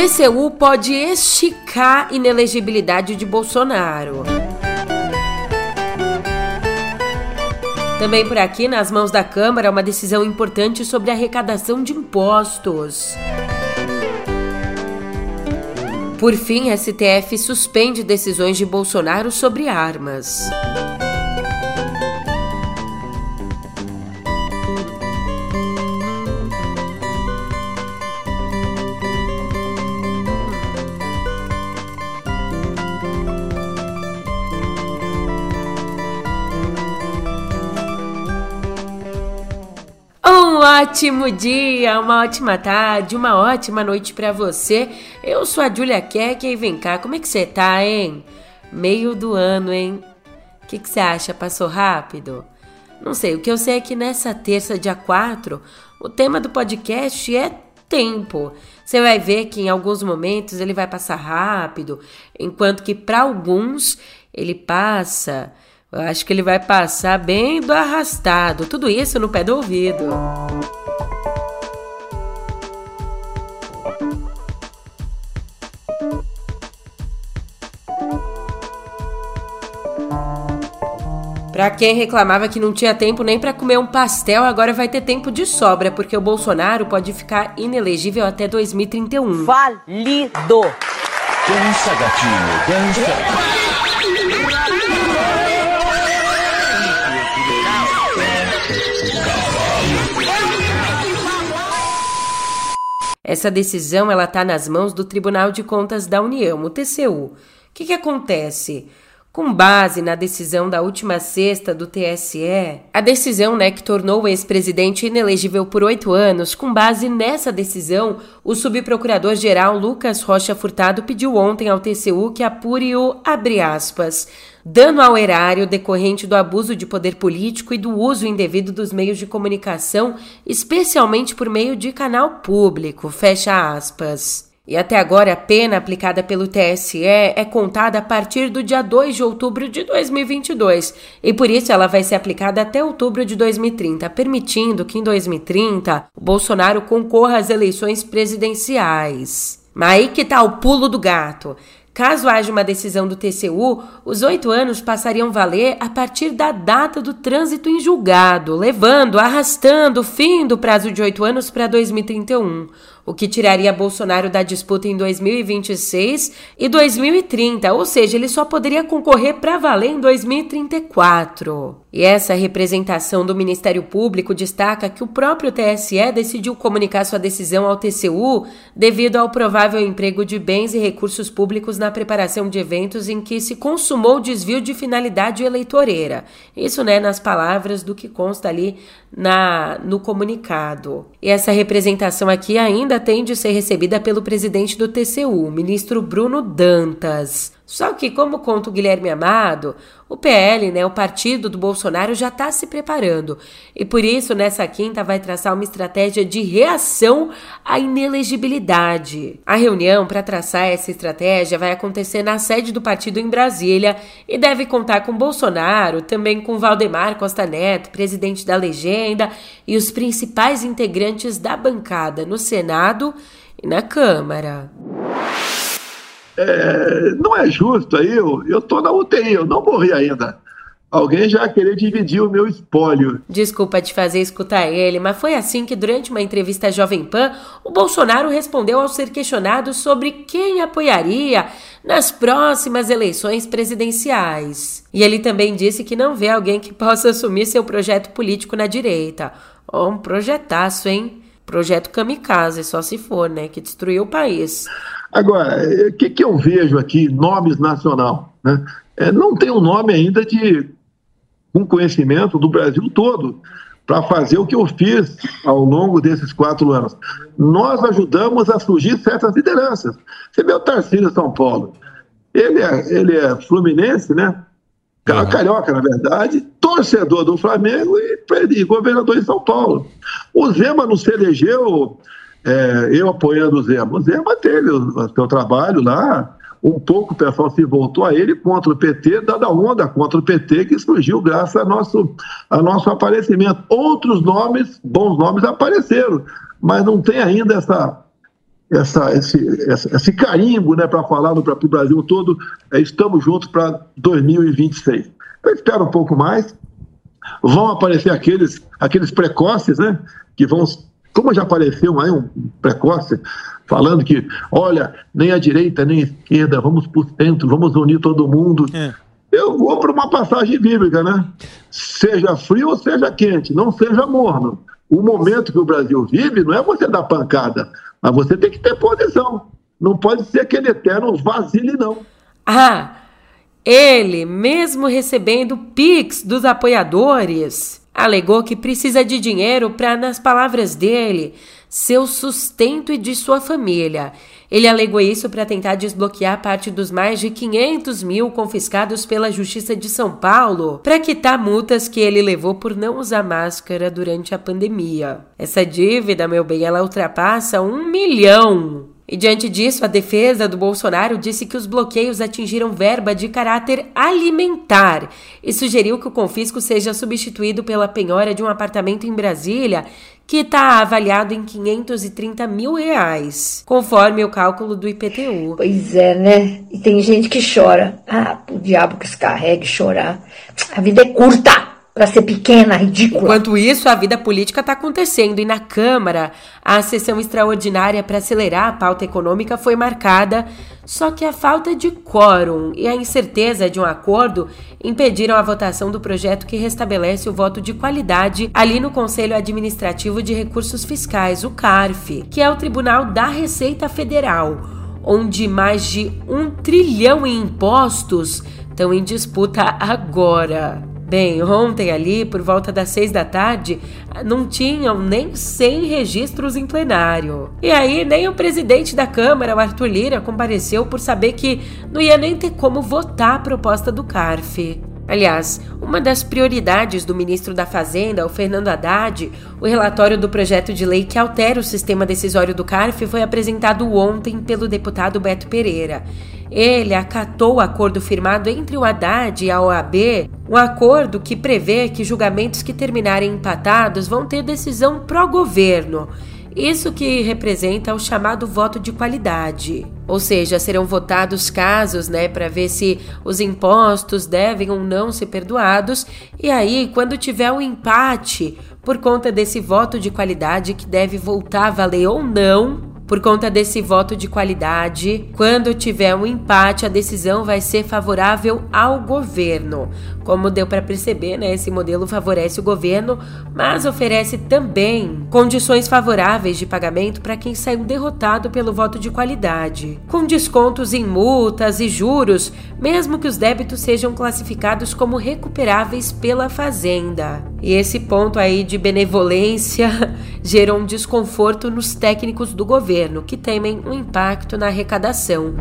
TCU pode esticar inelegibilidade de Bolsonaro. Também por aqui, nas mãos da Câmara, uma decisão importante sobre a arrecadação de impostos. Por fim, STF suspende decisões de Bolsonaro sobre armas. Ótimo dia, uma ótima tarde, uma ótima noite para você. Eu sou a Julia Keck e vem cá, como é que você tá, hein? Meio do ano, hein? O que, que você acha? Passou rápido? Não sei, o que eu sei é que nessa terça, dia 4, o tema do podcast é tempo. Você vai ver que em alguns momentos ele vai passar rápido, enquanto que para alguns ele passa eu acho que ele vai passar bem do arrastado. Tudo isso no pé do ouvido. Para quem reclamava que não tinha tempo nem para comer um pastel, agora vai ter tempo de sobra, porque o Bolsonaro pode ficar inelegível até 2031. Falido! Dança, gatinho, dança! Essa decisão ela está nas mãos do Tribunal de Contas da União, o TCU. O que, que acontece? Com base na decisão da última sexta do TSE, a decisão né, que tornou o ex-presidente inelegível por oito anos, com base nessa decisão, o subprocurador-geral Lucas Rocha Furtado pediu ontem ao TCU que apure o, abre aspas, dano ao erário decorrente do abuso de poder político e do uso indevido dos meios de comunicação, especialmente por meio de canal público, fecha aspas. E até agora a pena aplicada pelo TSE é contada a partir do dia 2 de outubro de 2022 e por isso ela vai ser aplicada até outubro de 2030, permitindo que em 2030 o Bolsonaro concorra às eleições presidenciais. Mas aí que tá o pulo do gato. Caso haja uma decisão do TCU, os oito anos passariam a valer a partir da data do trânsito em julgado, levando, arrastando o fim do prazo de oito anos para 2031 o que tiraria Bolsonaro da disputa em 2026 e 2030, ou seja, ele só poderia concorrer para valer em 2034. E essa representação do Ministério Público destaca que o próprio TSE decidiu comunicar sua decisão ao TCU devido ao provável emprego de bens e recursos públicos na preparação de eventos em que se consumou desvio de finalidade eleitoreira. Isso, né, nas palavras do que consta ali na no comunicado. E essa representação aqui ainda tem de ser recebida pelo presidente do TCU, ministro Bruno Dantas. Só que, como conta o Guilherme Amado, o PL, né, o partido do Bolsonaro, já está se preparando. E por isso, nessa quinta, vai traçar uma estratégia de reação à inelegibilidade. A reunião para traçar essa estratégia vai acontecer na sede do partido em Brasília e deve contar com Bolsonaro, também com Valdemar Costa Neto, presidente da legenda, e os principais integrantes da bancada no Senado e na Câmara é, não é justo aí, eu, tô na UTI, eu não morri ainda. Alguém já querer dividir o meu espólio. Desculpa te fazer escutar ele, mas foi assim que, durante uma entrevista à Jovem Pan, o Bolsonaro respondeu ao ser questionado sobre quem apoiaria nas próximas eleições presidenciais. E ele também disse que não vê alguém que possa assumir seu projeto político na direita. Um projetaço, hein? Projeto kamikaze, só se for, né? Que destruiu o país. Agora, o eh, que, que eu vejo aqui, nomes nacional? Né? É, não tem um nome ainda de um conhecimento do Brasil todo para fazer o que eu fiz ao longo desses quatro anos. Nós ajudamos a surgir certas lideranças. Você vê o Tarcísio São Paulo. Ele é, ele é fluminense, né? Uhum. Carioca, na verdade, torcedor do Flamengo e, e governador de São Paulo. O Zema não se elegeu é, eu apoiando o Zema. O Zema teve o seu trabalho lá, um pouco o pessoal se voltou a ele contra o PT, dada a onda contra o PT que surgiu graças ao nosso, ao nosso aparecimento. Outros nomes, bons nomes, apareceram, mas não tem ainda essa, essa, esse, esse carimbo né, para falar para o Brasil todo, é, estamos juntos para 2026. Eu espero um pouco mais. Vão aparecer aqueles, aqueles precoces, né? Que vão, como já apareceu aí um precoce, falando que, olha, nem a direita nem a esquerda, vamos para o centro, vamos unir todo mundo. É. Eu vou para uma passagem bíblica, né? Seja frio ou seja quente, não seja morno. O momento que o Brasil vive não é você dar pancada, mas você tem que ter posição. Não pode ser aquele eterno vazile, não. Ah, ele, mesmo recebendo Pix dos apoiadores, alegou que precisa de dinheiro para, nas palavras dele, seu sustento e de sua família. Ele alegou isso para tentar desbloquear parte dos mais de 500 mil confiscados pela Justiça de São Paulo para quitar multas que ele levou por não usar máscara durante a pandemia. Essa dívida, meu bem, ela ultrapassa um milhão. E diante disso, a defesa do Bolsonaro disse que os bloqueios atingiram verba de caráter alimentar e sugeriu que o confisco seja substituído pela penhora de um apartamento em Brasília que está avaliado em 530 mil reais, conforme o cálculo do IPTU. Pois é, né? E tem gente que chora. Ah, o diabo que se carregue chorar. A vida é curta para ser pequena, ridícula. Enquanto isso, a vida política está acontecendo e na Câmara, a sessão extraordinária para acelerar a pauta econômica foi marcada, só que a falta de quórum e a incerteza de um acordo impediram a votação do projeto que restabelece o voto de qualidade ali no Conselho Administrativo de Recursos Fiscais, o CARF, que é o Tribunal da Receita Federal, onde mais de um trilhão em impostos estão em disputa agora. Bem, ontem ali, por volta das seis da tarde, não tinham nem 100 registros em plenário. E aí, nem o presidente da Câmara, o Arthur Lira, compareceu por saber que não ia nem ter como votar a proposta do CARF. Aliás, uma das prioridades do ministro da Fazenda, o Fernando Haddad, o relatório do projeto de lei que altera o sistema decisório do CARF foi apresentado ontem pelo deputado Beto Pereira. Ele acatou o acordo firmado entre o Haddad e a OAB, um acordo que prevê que julgamentos que terminarem empatados vão ter decisão pró-governo isso que representa o chamado voto de qualidade. Ou seja, serão votados casos, né, para ver se os impostos devem ou não ser perdoados, e aí, quando tiver um empate por conta desse voto de qualidade que deve voltar a valer ou não, por conta desse voto de qualidade, quando tiver um empate, a decisão vai ser favorável ao governo. Como deu para perceber, né, esse modelo favorece o governo, mas oferece também condições favoráveis de pagamento para quem saiu derrotado pelo voto de qualidade, com descontos em multas e juros, mesmo que os débitos sejam classificados como recuperáveis pela fazenda. E esse ponto aí de benevolência gerou um desconforto nos técnicos do governo, que temem um impacto na arrecadação.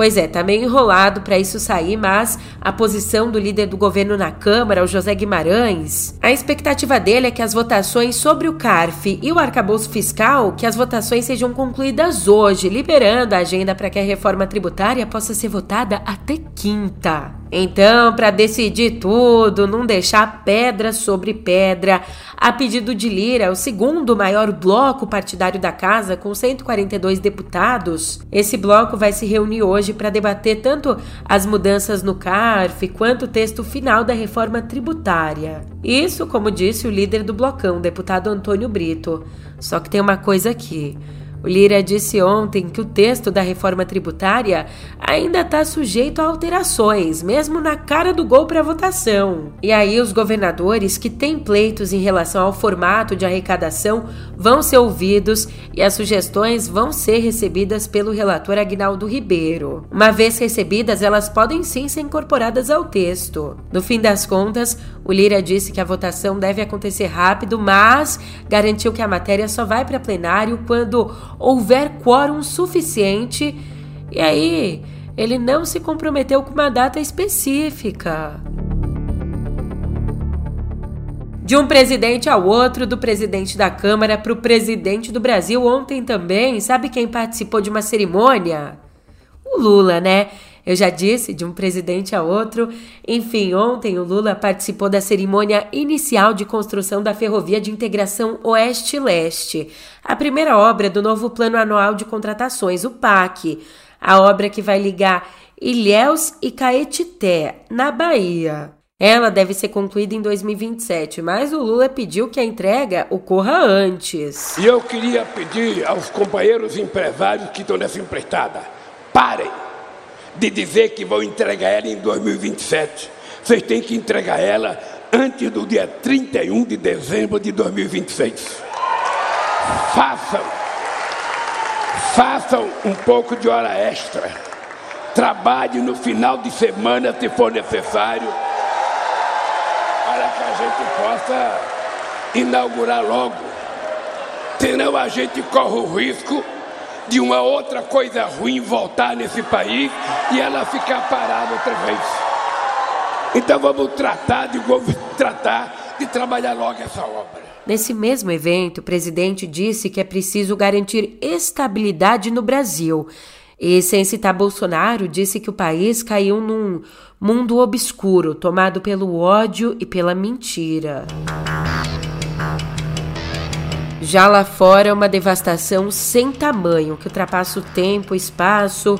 Pois é, tá meio enrolado para isso sair, mas a posição do líder do governo na Câmara, o José Guimarães, a expectativa dele é que as votações sobre o CARF e o arcabouço fiscal, que as votações sejam concluídas hoje, liberando a agenda para que a reforma tributária possa ser votada até quinta. Então, para decidir tudo, não deixar pedra sobre pedra, a pedido de Lira, o segundo maior bloco partidário da casa, com 142 deputados, esse bloco vai se reunir hoje para debater tanto as mudanças no CARF quanto o texto final da reforma tributária. Isso, como disse o líder do blocão, deputado Antônio Brito. Só que tem uma coisa aqui. O Lira disse ontem que o texto da reforma tributária ainda está sujeito a alterações, mesmo na cara do gol para votação. E aí, os governadores que têm pleitos em relação ao formato de arrecadação vão ser ouvidos e as sugestões vão ser recebidas pelo relator Agnaldo Ribeiro. Uma vez recebidas, elas podem sim ser incorporadas ao texto. No fim das contas, o Lira disse que a votação deve acontecer rápido, mas garantiu que a matéria só vai para plenário quando houver quórum suficiente. E aí, ele não se comprometeu com uma data específica. De um presidente ao outro, do presidente da Câmara para o presidente do Brasil, ontem também, sabe quem participou de uma cerimônia? O Lula, né? Eu já disse, de um presidente a outro. Enfim, ontem o Lula participou da cerimônia inicial de construção da Ferrovia de Integração Oeste-Leste, a primeira obra do novo Plano Anual de Contratações, o PAC, a obra que vai ligar Ilhéus e Caetité, na Bahia. Ela deve ser concluída em 2027, mas o Lula pediu que a entrega ocorra antes. E eu queria pedir aos companheiros empresários que estão nessa empreitada: parem de dizer que vão entregar ela em 2027. Vocês têm que entregar ela antes do dia 31 de dezembro de 2026. Façam, façam um pouco de hora extra. Trabalhe no final de semana se for necessário para que a gente possa inaugurar logo. Senão a gente corre o risco de uma outra coisa ruim voltar nesse país e ela ficar parada outra vez. Então vamos tratar de, tratar de trabalhar logo essa obra. Nesse mesmo evento, o presidente disse que é preciso garantir estabilidade no Brasil. E, sem citar Bolsonaro, disse que o país caiu num mundo obscuro, tomado pelo ódio e pela mentira. Já lá fora, uma devastação sem tamanho, que ultrapassa o tempo, o espaço.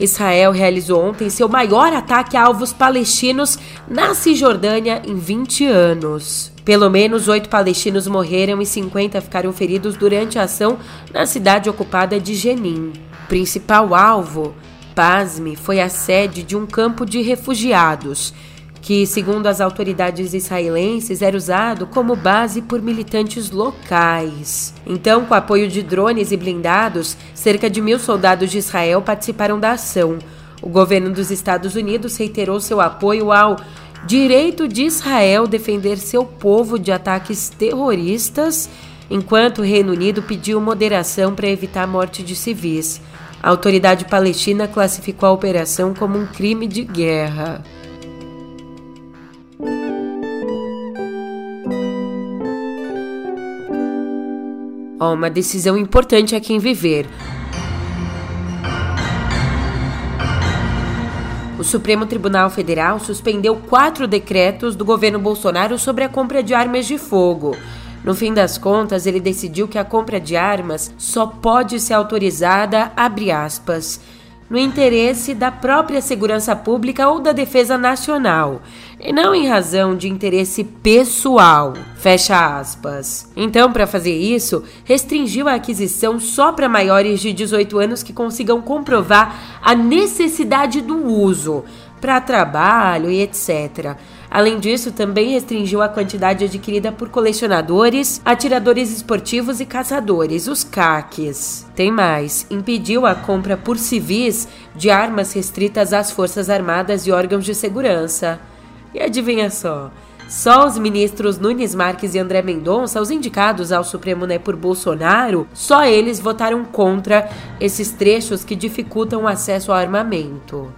Israel realizou ontem seu maior ataque a alvos palestinos na Cisjordânia em 20 anos. Pelo menos oito palestinos morreram e 50 ficaram feridos durante a ação na cidade ocupada de Jenin. Principal alvo, pasme, foi a sede de um campo de refugiados que, segundo as autoridades israelenses, era usado como base por militantes locais. Então, com apoio de drones e blindados, cerca de mil soldados de Israel participaram da ação. O governo dos Estados Unidos reiterou seu apoio ao direito de Israel defender seu povo de ataques terroristas, enquanto o Reino Unido pediu moderação para evitar a morte de civis. A autoridade palestina classificou a operação como um crime de guerra. Oh, uma decisão importante a quem viver. O Supremo Tribunal Federal suspendeu quatro decretos do governo Bolsonaro sobre a compra de armas de fogo. No fim das contas, ele decidiu que a compra de armas só pode ser autorizada, abre aspas, no interesse da própria segurança pública ou da defesa nacional, e não em razão de interesse pessoal. Fecha aspas. Então, para fazer isso, restringiu a aquisição só para maiores de 18 anos que consigam comprovar a necessidade do uso para trabalho e etc. Além disso, também restringiu a quantidade adquirida por colecionadores, atiradores esportivos e caçadores, os CACs. Tem mais, impediu a compra por civis de armas restritas às Forças Armadas e órgãos de segurança. E adivinha só? Só os ministros Nunes Marques e André Mendonça, os indicados ao Supremo né, por Bolsonaro, só eles votaram contra esses trechos que dificultam o acesso ao armamento.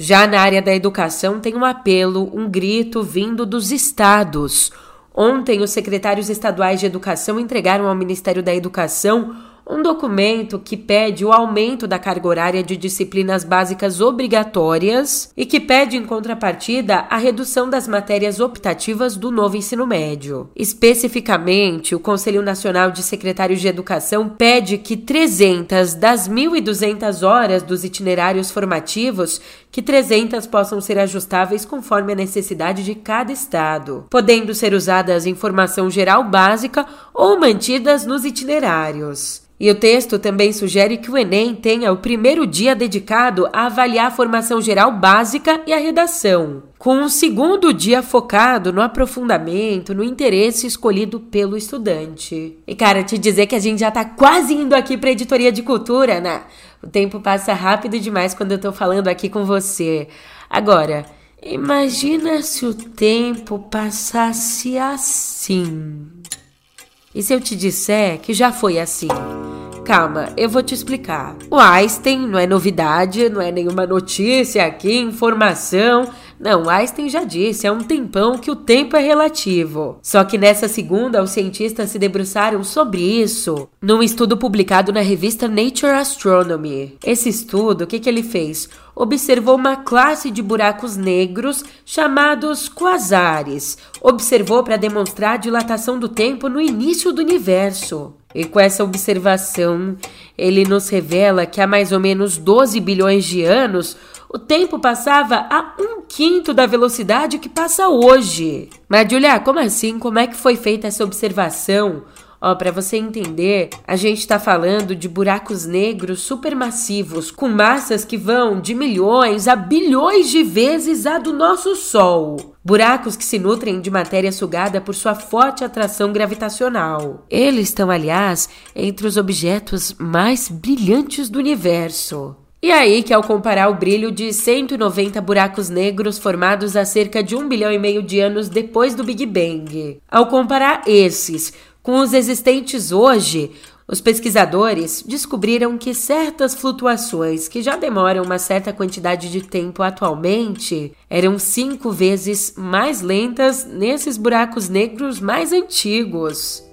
Já na área da educação, tem um apelo, um grito vindo dos estados. Ontem, os secretários estaduais de educação entregaram ao Ministério da Educação um documento que pede o aumento da carga horária de disciplinas básicas obrigatórias e que pede, em contrapartida, a redução das matérias optativas do novo ensino médio. Especificamente, o Conselho Nacional de Secretários de Educação pede que 300 das 1.200 horas dos itinerários formativos, que 300 possam ser ajustáveis conforme a necessidade de cada estado, podendo ser usadas em formação geral básica ou mantidas nos itinerários. E o texto também sugere que o Enem tenha o primeiro dia dedicado a avaliar a formação geral básica e a redação, com um segundo dia focado no aprofundamento, no interesse escolhido pelo estudante. E cara, te dizer que a gente já tá quase indo aqui para editoria de cultura, né? O tempo passa rápido demais quando eu tô falando aqui com você. Agora, imagina se o tempo passasse assim. E se eu te disser que já foi assim? Calma, eu vou te explicar. O Einstein não é novidade, não é nenhuma notícia aqui, informação. Não, Einstein já disse há um tempão que o tempo é relativo. Só que nessa segunda, os cientistas se debruçaram sobre isso num estudo publicado na revista Nature Astronomy. Esse estudo, o que, que ele fez? Observou uma classe de buracos negros chamados quasares. Observou para demonstrar a dilatação do tempo no início do universo. E com essa observação, ele nos revela que há mais ou menos 12 bilhões de anos, o tempo passava a um quinto da velocidade que passa hoje. Mas, Julia, como assim? Como é que foi feita essa observação? Ó, para você entender, a gente está falando de buracos negros supermassivos, com massas que vão de milhões a bilhões de vezes a do nosso Sol. Buracos que se nutrem de matéria sugada por sua forte atração gravitacional. Eles estão, aliás, entre os objetos mais brilhantes do universo. E aí que ao comparar o brilho de 190 buracos negros formados há cerca de um bilhão e meio de anos depois do Big Bang, ao comparar esses com os existentes hoje, os pesquisadores descobriram que certas flutuações que já demoram uma certa quantidade de tempo atualmente eram cinco vezes mais lentas nesses buracos negros mais antigos.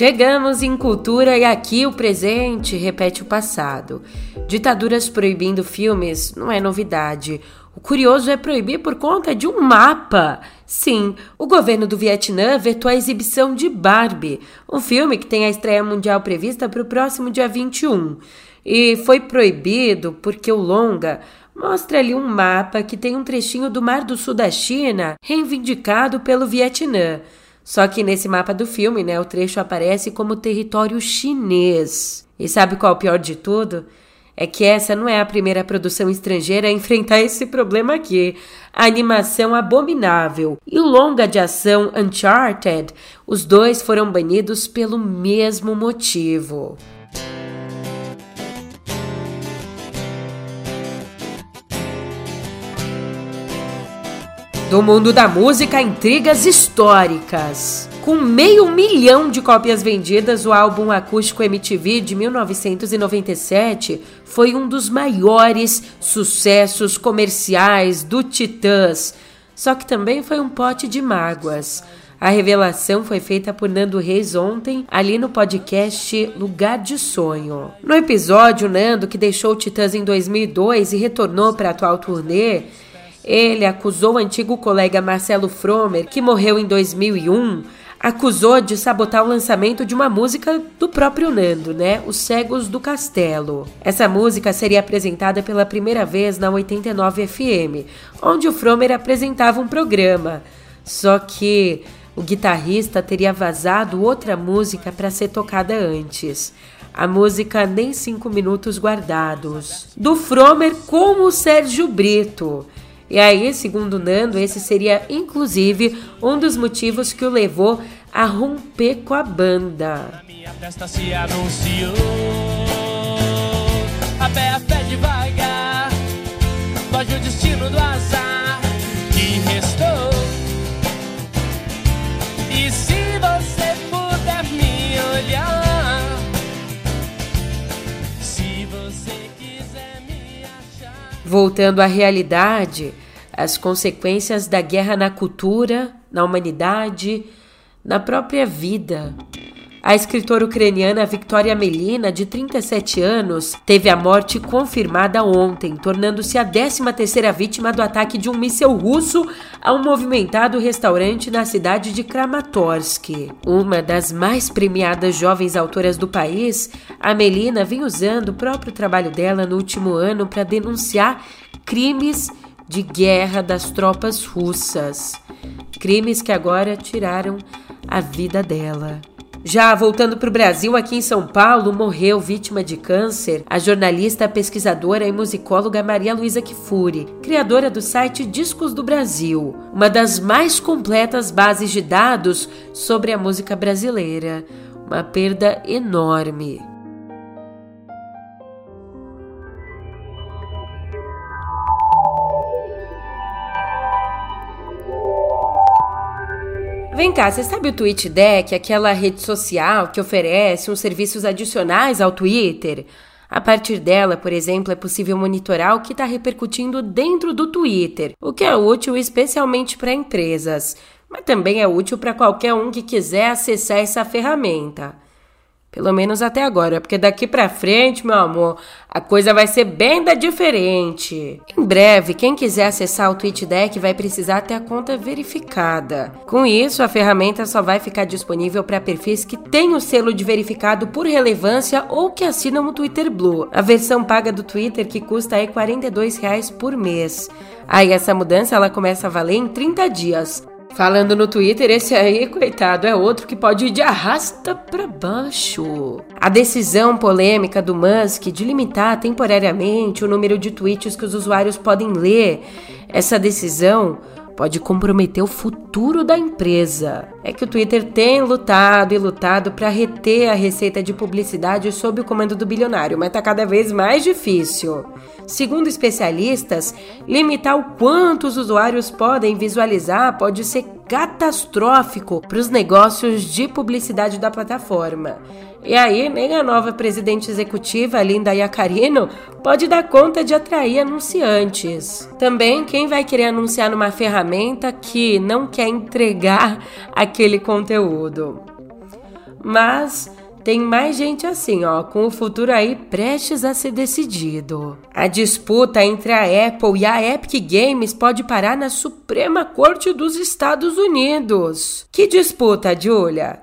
Chegamos em cultura e aqui o presente repete o passado. Ditaduras proibindo filmes não é novidade. O curioso é proibir por conta de um mapa. Sim, o governo do Vietnã vetou a exibição de Barbie, um filme que tem a estreia mundial prevista para o próximo dia 21. E foi proibido porque o longa mostra ali um mapa que tem um trechinho do Mar do Sul da China reivindicado pelo Vietnã. Só que nesse mapa do filme, né, o trecho aparece como território chinês. E sabe qual é o pior de tudo? É que essa não é a primeira produção estrangeira a enfrentar esse problema aqui. A animação Abominável e o longa de ação Uncharted, os dois foram banidos pelo mesmo motivo. Do mundo da música, intrigas históricas. Com meio milhão de cópias vendidas, o álbum acústico MTV de 1997 foi um dos maiores sucessos comerciais do Titãs. Só que também foi um pote de mágoas. A revelação foi feita por Nando Reis ontem, ali no podcast Lugar de Sonho. No episódio, Nando, que deixou o Titãs em 2002 e retornou para a atual turnê, ele acusou o antigo colega Marcelo Fromer, que morreu em 2001, acusou de sabotar o lançamento de uma música do próprio Nando, né? Os Cegos do Castelo. Essa música seria apresentada pela primeira vez na 89 FM, onde o Fromer apresentava um programa. Só que o guitarrista teria vazado outra música para ser tocada antes. A música Nem Cinco Minutos Guardados, do Fromer com o Sérgio Brito. E aí, segundo Nando, esse seria inclusive um dos motivos que o levou a romper com a banda. minha festa se anunciou, a pé, a pé devagar, foge o destino do azar que restou. E se você puder me olhar, se você quiser me achar. Voltando à realidade, as consequências da guerra na cultura, na humanidade, na própria vida. A escritora ucraniana Victoria Melina, de 37 anos, teve a morte confirmada ontem, tornando-se a 13ª vítima do ataque de um míssil russo a um movimentado restaurante na cidade de Kramatorsk. Uma das mais premiadas jovens autoras do país, a Melina vem usando o próprio trabalho dela no último ano para denunciar crimes de guerra das tropas russas. Crimes que agora tiraram a vida dela. Já voltando para o Brasil, aqui em São Paulo, morreu vítima de câncer a jornalista, pesquisadora e musicóloga Maria Luísa Kifuri, criadora do site Discos do Brasil, uma das mais completas bases de dados sobre a música brasileira. Uma perda enorme. Vem cá, você sabe o TweetDeck, aquela rede social que oferece uns serviços adicionais ao Twitter? A partir dela, por exemplo, é possível monitorar o que está repercutindo dentro do Twitter, o que é útil especialmente para empresas, mas também é útil para qualquer um que quiser acessar essa ferramenta. Pelo menos até agora, porque daqui para frente, meu amor, a coisa vai ser bem da diferente. Em breve, quem quiser acessar o TweetDeck vai precisar ter a conta verificada. Com isso, a ferramenta só vai ficar disponível para perfis que têm o selo de verificado por relevância ou que assinam o Twitter Blue, a versão paga do Twitter que custa aí 42 reais por mês. Aí essa mudança ela começa a valer em 30 dias. Falando no Twitter, esse aí, coitado, é outro que pode ir de arrasta para baixo. A decisão polêmica do Musk de limitar temporariamente o número de tweets que os usuários podem ler, essa decisão pode comprometer o futuro da empresa. É que o Twitter tem lutado e lutado para reter a receita de publicidade sob o comando do bilionário, mas está cada vez mais difícil. Segundo especialistas, limitar o quanto os usuários podem visualizar pode ser catastrófico para os negócios de publicidade da plataforma. E aí, nem a nova presidente executiva, Linda Yacarino, pode dar conta de atrair anunciantes. Também, quem vai querer anunciar numa ferramenta que não quer entregar aquele conteúdo? Mas tem mais gente assim, ó, com o futuro aí prestes a ser decidido. A disputa entre a Apple e a Epic Games pode parar na Suprema Corte dos Estados Unidos. Que disputa, Julia?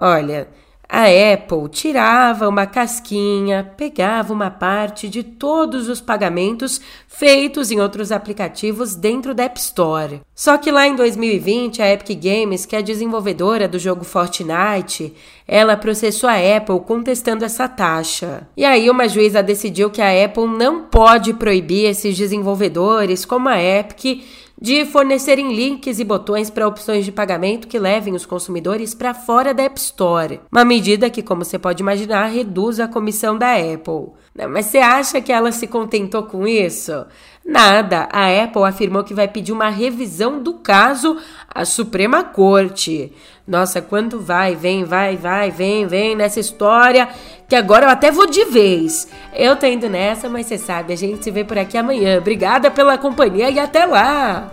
Olha, a Apple tirava uma casquinha, pegava uma parte de todos os pagamentos feitos em outros aplicativos dentro da App Store. Só que lá em 2020, a Epic Games, que é desenvolvedora do jogo Fortnite, ela processou a Apple contestando essa taxa. E aí uma juíza decidiu que a Apple não pode proibir esses desenvolvedores, como a Epic, de fornecerem links e botões para opções de pagamento que levem os consumidores para fora da App Store. Uma medida que, como você pode imaginar, reduz a comissão da Apple. Mas você acha que ela se contentou com isso? Nada. A Apple afirmou que vai pedir uma revisão do caso à Suprema Corte. Nossa, quanto vai, vem, vai, vai, vem, vem nessa história, que agora eu até vou de vez. Eu tô indo nessa, mas você sabe, a gente se vê por aqui amanhã. Obrigada pela companhia e até lá!